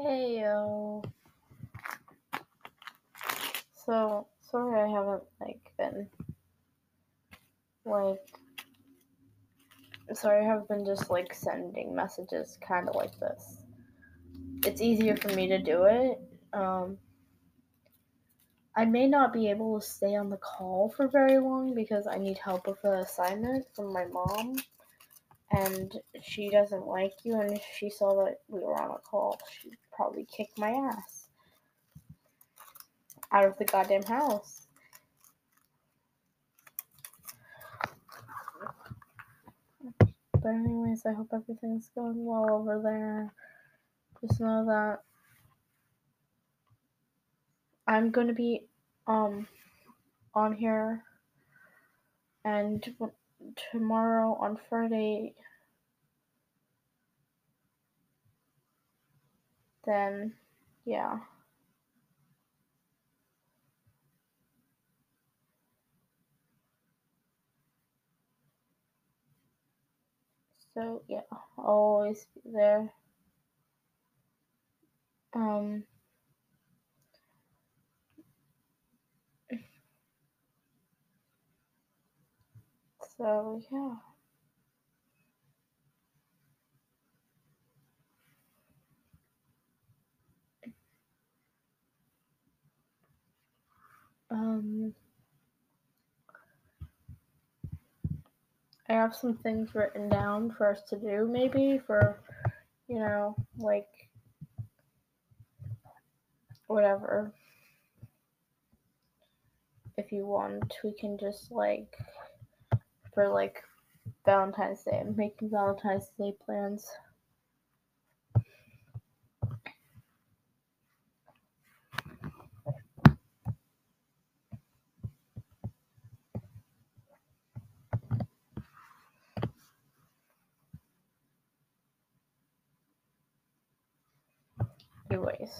Hey yo. So sorry I haven't like been like sorry I have been just like sending messages kind of like this. It's easier for me to do it. Um I may not be able to stay on the call for very long because I need help with an assignment from my mom and she doesn't like you and if she saw that we were on a call she'd probably kick my ass out of the goddamn house. But anyways i hope everything's going well over there. Just know that i'm to be um on here and tomorrow on friday then yeah. So yeah, I'll always be there. Um so yeah. Um I have some things written down for us to do maybe for you know, like whatever. If you want, we can just like for like Valentine's Day. Making Valentine's Day plans. Anyways.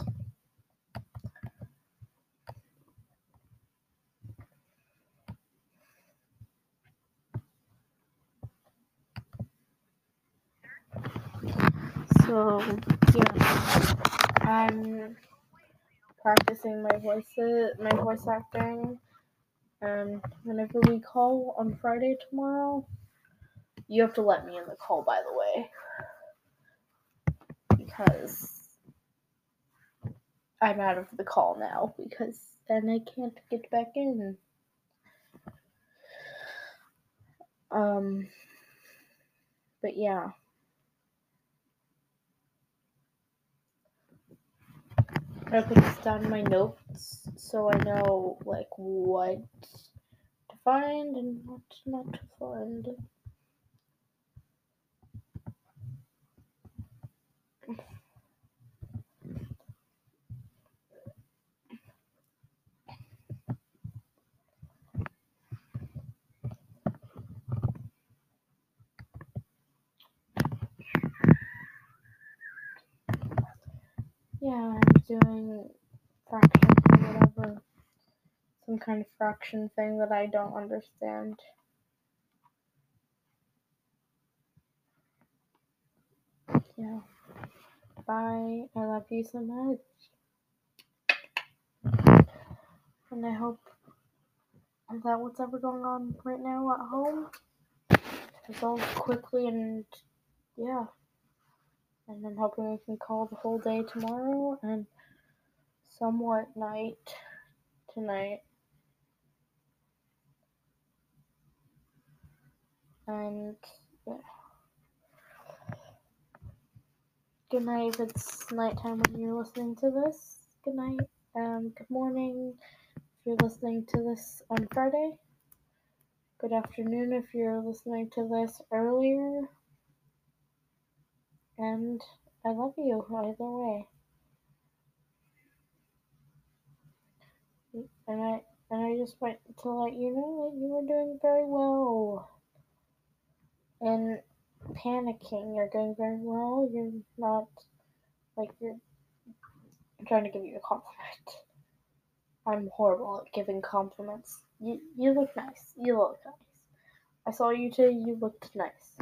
So yeah, I'm practicing my voices, my voice acting, and whenever we call on Friday tomorrow, you have to let me in the call. By the way, because I'm out of the call now because then I can't get back in. Um, but yeah. I put this down in my notes so I know like what to find and what not to find. Yeah, I'm doing fractions or whatever. Some kind of fraction thing that I don't understand. Yeah. Bye. I love you so much. And I hope that what's ever going on right now at home resolves quickly and yeah. And I'm hoping we can call the whole day tomorrow and somewhat night tonight. And yeah. Good night if it's nighttime when you're listening to this. Good night. Um, good morning if you're listening to this on Friday. Good afternoon if you're listening to this earlier. And I love you either way. And I and I just want to let you know that you are doing very well. And panicking, you're doing very well. You're not like you're I'm trying to give you a compliment. I'm horrible at giving compliments. You you look nice. You look nice. I saw you today. You looked nice.